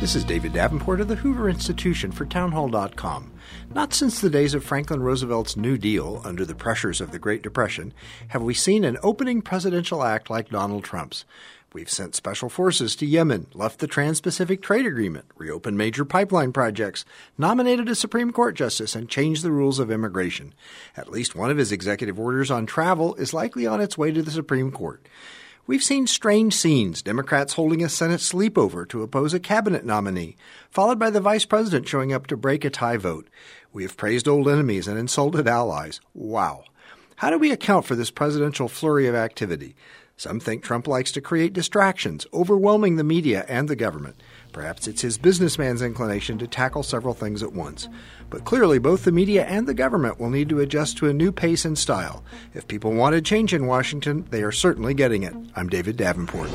This is David Davenport of the Hoover Institution for Townhall.com. Not since the days of Franklin Roosevelt's New Deal, under the pressures of the Great Depression, have we seen an opening presidential act like Donald Trump's. We've sent special forces to Yemen, left the Trans Pacific Trade Agreement, reopened major pipeline projects, nominated a Supreme Court justice, and changed the rules of immigration. At least one of his executive orders on travel is likely on its way to the Supreme Court. We've seen strange scenes Democrats holding a Senate sleepover to oppose a cabinet nominee, followed by the vice president showing up to break a tie vote. We have praised old enemies and insulted allies. Wow. How do we account for this presidential flurry of activity? Some think Trump likes to create distractions, overwhelming the media and the government. Perhaps it's his businessman's inclination to tackle several things at once. But clearly, both the media and the government will need to adjust to a new pace and style. If people wanted change in Washington, they are certainly getting it. I'm David Davenport.